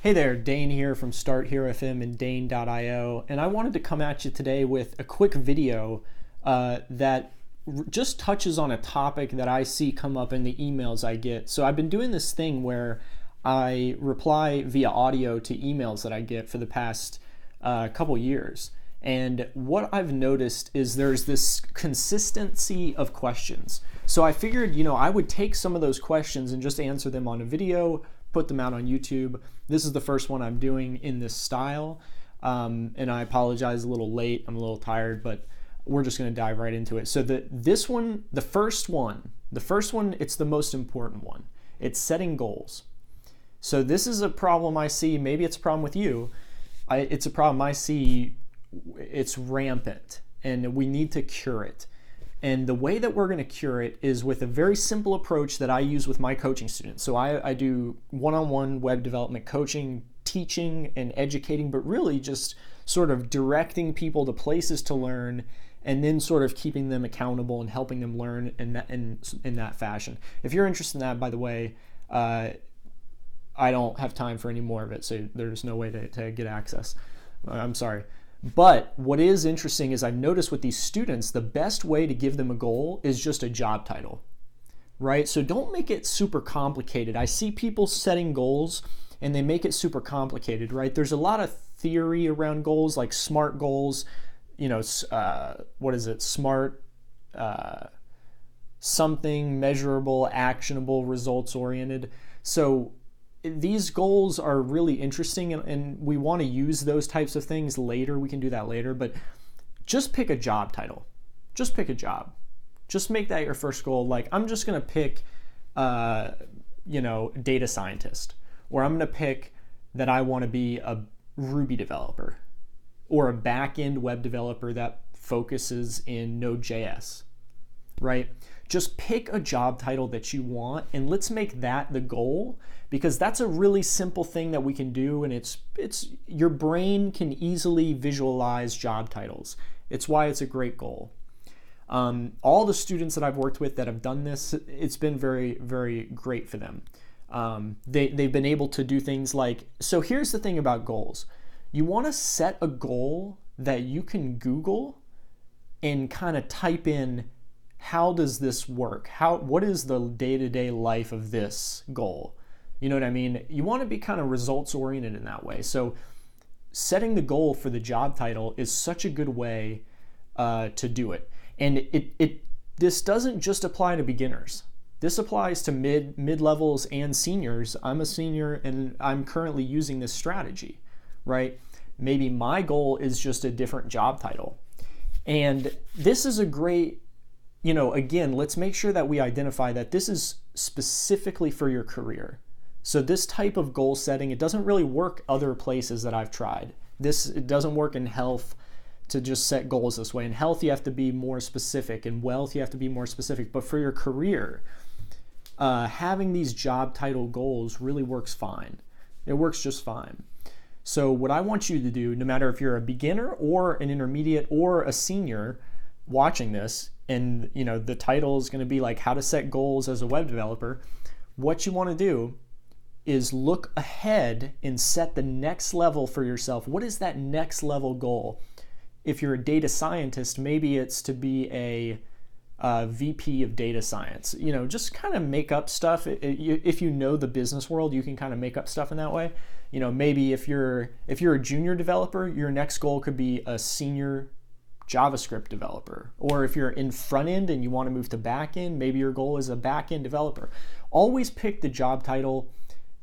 Hey there, Dane here from Start Here FM and Dane.io, and I wanted to come at you today with a quick video uh, that r- just touches on a topic that I see come up in the emails I get. So I've been doing this thing where I reply via audio to emails that I get for the past uh, couple years. And what I've noticed is there's this consistency of questions. So I figured, you know, I would take some of those questions and just answer them on a video put them out on YouTube. This is the first one I'm doing in this style. Um, and I apologize a little late. I'm a little tired, but we're just going to dive right into it. So the this one, the first one, the first one, it's the most important one. It's setting goals. So this is a problem I see. Maybe it's a problem with you. I, it's a problem I see. It's rampant, and we need to cure it. And the way that we're going to cure it is with a very simple approach that I use with my coaching students. So I, I do one on one web development coaching, teaching, and educating, but really just sort of directing people to places to learn and then sort of keeping them accountable and helping them learn in that, in, in that fashion. If you're interested in that, by the way, uh, I don't have time for any more of it, so there's no way to, to get access. I'm sorry. But what is interesting is I've noticed with these students, the best way to give them a goal is just a job title, right? So don't make it super complicated. I see people setting goals and they make it super complicated, right? There's a lot of theory around goals, like SMART goals, you know, uh, what is it? SMART, uh, something measurable, actionable, results oriented. So these goals are really interesting and, and we want to use those types of things later. We can do that later, but just pick a job title. Just pick a job. Just make that your first goal. Like, I'm just going to pick, uh, you know, data scientist, or I'm going to pick that I want to be a Ruby developer or a back end web developer that focuses in Node.js, right? Just pick a job title that you want and let's make that the goal because that's a really simple thing that we can do and it's it's your brain can easily visualize job titles. It's why it's a great goal. Um, all the students that i've worked with that have done this it's been very very great for them. Um, they, they've been able to do things like so here's the thing about goals. You want to set a goal that you can google and kind of type in how does this work how what is the day-to-day life of this goal you know what I mean? You want to be kind of results oriented in that way. So, setting the goal for the job title is such a good way uh, to do it. And it, it this doesn't just apply to beginners. This applies to mid mid levels and seniors. I'm a senior and I'm currently using this strategy, right? Maybe my goal is just a different job title. And this is a great, you know, again, let's make sure that we identify that this is specifically for your career. So this type of goal setting, it doesn't really work other places that I've tried. This it doesn't work in health to just set goals this way. In health, you have to be more specific. In wealth, you have to be more specific. But for your career, uh, having these job title goals really works fine. It works just fine. So what I want you to do, no matter if you're a beginner or an intermediate or a senior watching this, and you know the title is going to be like how to set goals as a web developer, what you want to do is look ahead and set the next level for yourself. What is that next level goal? If you're a data scientist, maybe it's to be a, VP of data science. You know, just kind of make up stuff. If you know the business world, you can kind of make up stuff in that way. You know, maybe if you're if you're a junior developer, your next goal could be a senior JavaScript developer. Or if you're in front end and you want to move to back end, maybe your goal is a back end developer. Always pick the job title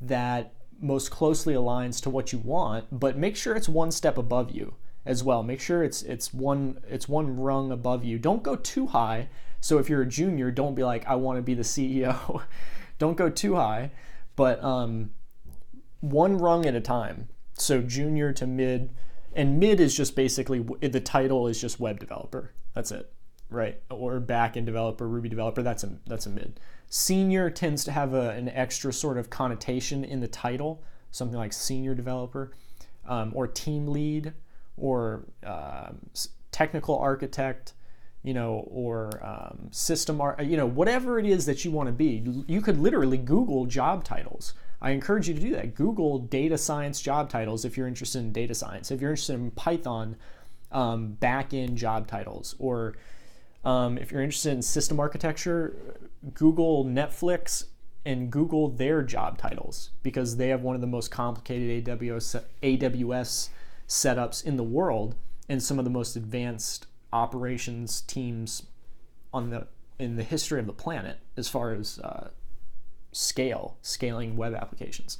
that most closely aligns to what you want, but make sure it's one step above you as well. Make sure it's it's one it's one rung above you. Don't go too high. So if you're a junior, don't be like I want to be the CEO. don't go too high, but um, one rung at a time. So junior to mid, and mid is just basically the title is just web developer. That's it, right? Or back end developer, Ruby developer. That's a that's a mid. Senior tends to have a, an extra sort of connotation in the title, something like senior developer um, or team lead or uh, technical architect, you know, or um, system, ar- you know, whatever it is that you want to be. You could literally Google job titles. I encourage you to do that. Google data science job titles if you're interested in data science. If you're interested in Python um, back end job titles, or um, if you're interested in system architecture, Google Netflix and Google their job titles because they have one of the most complicated AWS, AWS setups in the world and some of the most advanced operations teams on the in the history of the planet as far as uh, scale, scaling web applications,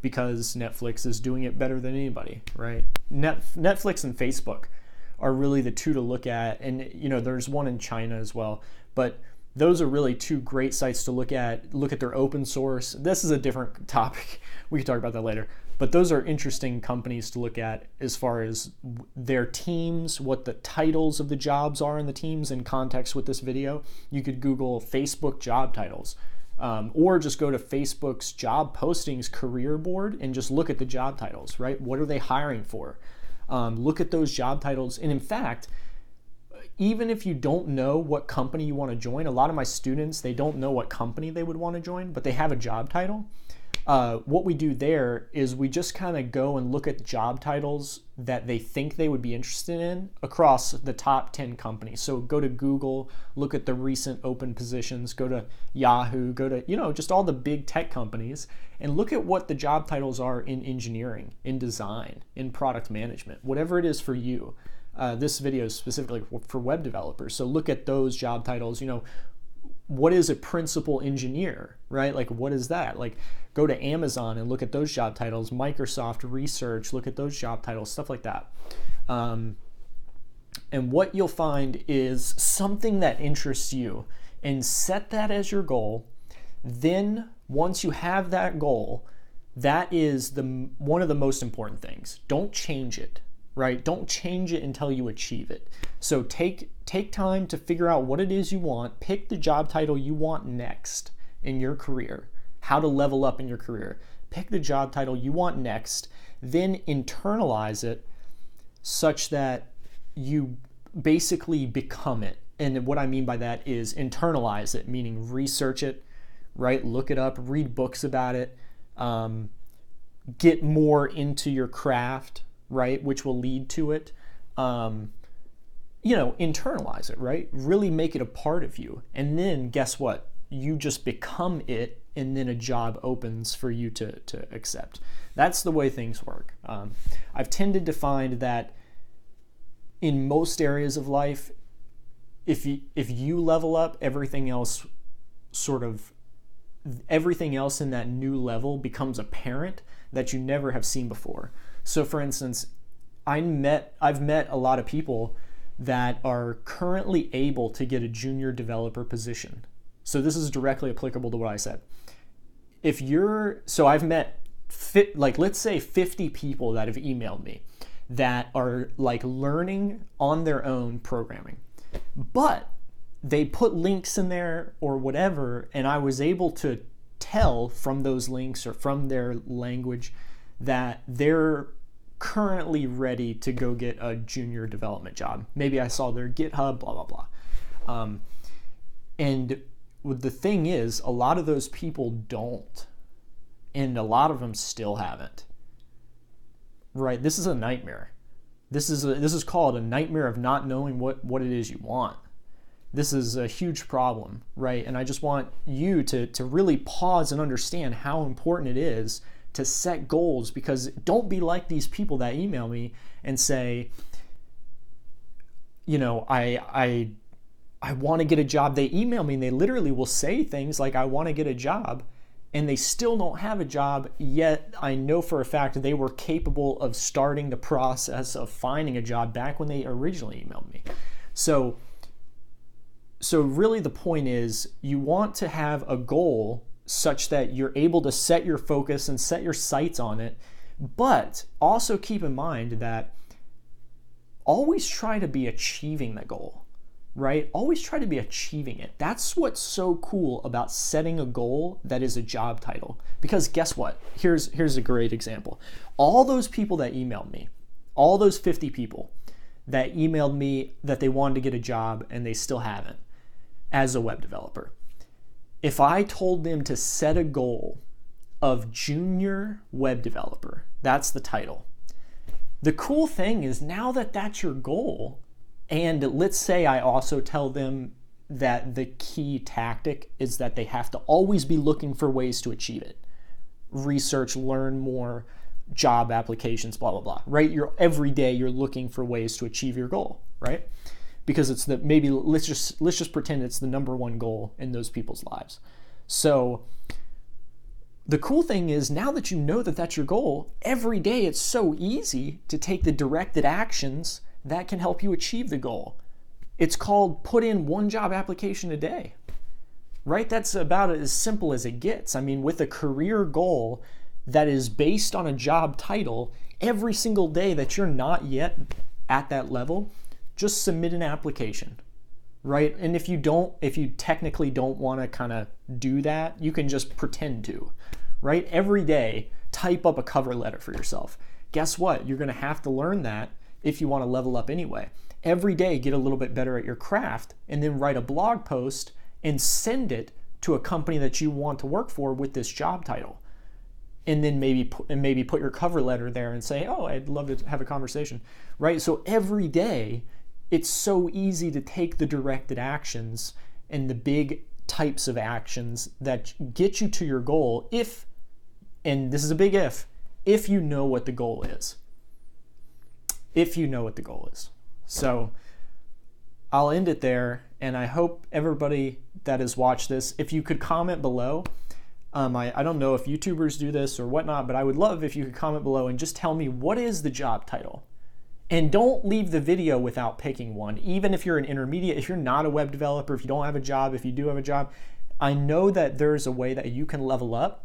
because Netflix is doing it better than anybody, right? Net, Netflix and Facebook are really the two to look at, and you know there's one in China as well, but those are really two great sites to look at. Look at their open source. This is a different topic. We can talk about that later. But those are interesting companies to look at as far as their teams, what the titles of the jobs are in the teams in context with this video. You could Google Facebook job titles. Um, or just go to Facebook's job postings career board and just look at the job titles, right? What are they hiring for? Um, look at those job titles. And in fact, even if you don't know what company you want to join, a lot of my students, they don't know what company they would want to join, but they have a job title. Uh, what we do there is we just kind of go and look at job titles that they think they would be interested in across the top 10 companies. So go to Google, look at the recent open positions, go to Yahoo, go to, you know, just all the big tech companies and look at what the job titles are in engineering, in design, in product management, whatever it is for you. Uh, this video is specifically for web developers. So look at those job titles. You know, what is a principal engineer, right? Like, what is that? Like, go to Amazon and look at those job titles, Microsoft Research, look at those job titles, stuff like that. Um, and what you'll find is something that interests you and set that as your goal. Then, once you have that goal, that is the one of the most important things. Don't change it right? Don't change it until you achieve it. So take take time to figure out what it is you want, pick the job title you want next in your career, how to level up in your career. Pick the job title you want next, then internalize it such that you basically become it. And what I mean by that is internalize it, meaning research it, right? Look it up, read books about it, um, get more into your craft, right? Which will lead to it. Um, you know, internalize it, right? Really make it a part of you. And then guess what? You just become it, and then a job opens for you to, to accept. That's the way things work. Um, I've tended to find that in most areas of life, if you if you level up, everything else sort of everything else in that new level becomes apparent that you never have seen before. So for instance, I met I've met a lot of people that are currently able to get a junior developer position. So this is directly applicable to what I said. If you're so I've met fit, like let's say 50 people that have emailed me that are like learning on their own programming. But they put links in there or whatever and I was able to tell from those links or from their language that they're currently ready to go get a junior development job. Maybe I saw their GitHub, blah, blah, blah. Um, and the thing is, a lot of those people don't. And a lot of them still haven't. Right? This is a nightmare. This is a, this is called a nightmare of not knowing what, what it is you want. This is a huge problem, right? And I just want you to, to really pause and understand how important it is to set goals because don't be like these people that email me and say, you know, I I I want to get a job. They email me and they literally will say things like I want to get a job and they still don't have a job yet I know for a fact they were capable of starting the process of finding a job back when they originally emailed me. So so really the point is you want to have a goal such that you're able to set your focus and set your sights on it. But also keep in mind that always try to be achieving the goal, right? Always try to be achieving it. That's what's so cool about setting a goal that is a job title. Because guess what? Here's here's a great example. All those people that emailed me, all those 50 people that emailed me that they wanted to get a job and they still haven't as a web developer if I told them to set a goal of junior web developer. That's the title. The cool thing is now that that's your goal, and let's say I also tell them that the key tactic is that they have to always be looking for ways to achieve it. Research, learn more, job applications, blah blah blah. Right? You're every day you're looking for ways to achieve your goal, right? Because it's the maybe let's just let's just pretend it's the number one goal in those people's lives. So the cool thing is now that you know that that's your goal, every day it's so easy to take the directed actions that can help you achieve the goal. It's called put in one job application a day. Right? That's about as simple as it gets. I mean, with a career goal that is based on a job title, every single day that you're not yet at that level, just submit an application right? And if you don't, if you technically don't want to kind of do that, you can just pretend to, right? Every day, type up a cover letter for yourself. Guess what? You're going to have to learn that if you want to level up anyway. Every day, get a little bit better at your craft and then write a blog post and send it to a company that you want to work for with this job title. And then maybe put, and maybe put your cover letter there and say, "Oh, I'd love to have a conversation." Right? So every day it's so easy to take the directed actions and the big types of actions that get you to your goal if, and this is a big if, if you know what the goal is. If you know what the goal is. So I'll end it there, and I hope everybody that has watched this, if you could comment below. Um, I, I don't know if YouTubers do this or whatnot, but I would love if you could comment below and just tell me what is the job title? And don't leave the video without picking one. Even if you're an intermediate, if you're not a web developer, if you don't have a job, if you do have a job, I know that there's a way that you can level up.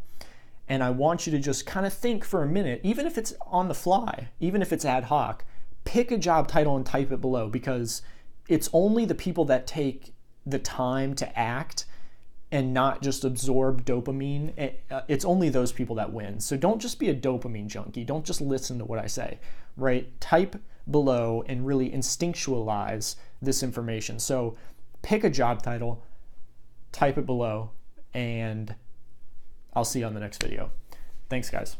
And I want you to just kind of think for a minute, even if it's on the fly, even if it's ad hoc, pick a job title and type it below because it's only the people that take the time to act and not just absorb dopamine, eh, uh, it's only those people that win. So don't just be a dopamine junkie. Don't just listen to what I say, right? Type below and really instinctualize this information. So pick a job title, type it below, and I'll see you on the next video. Thanks, guys.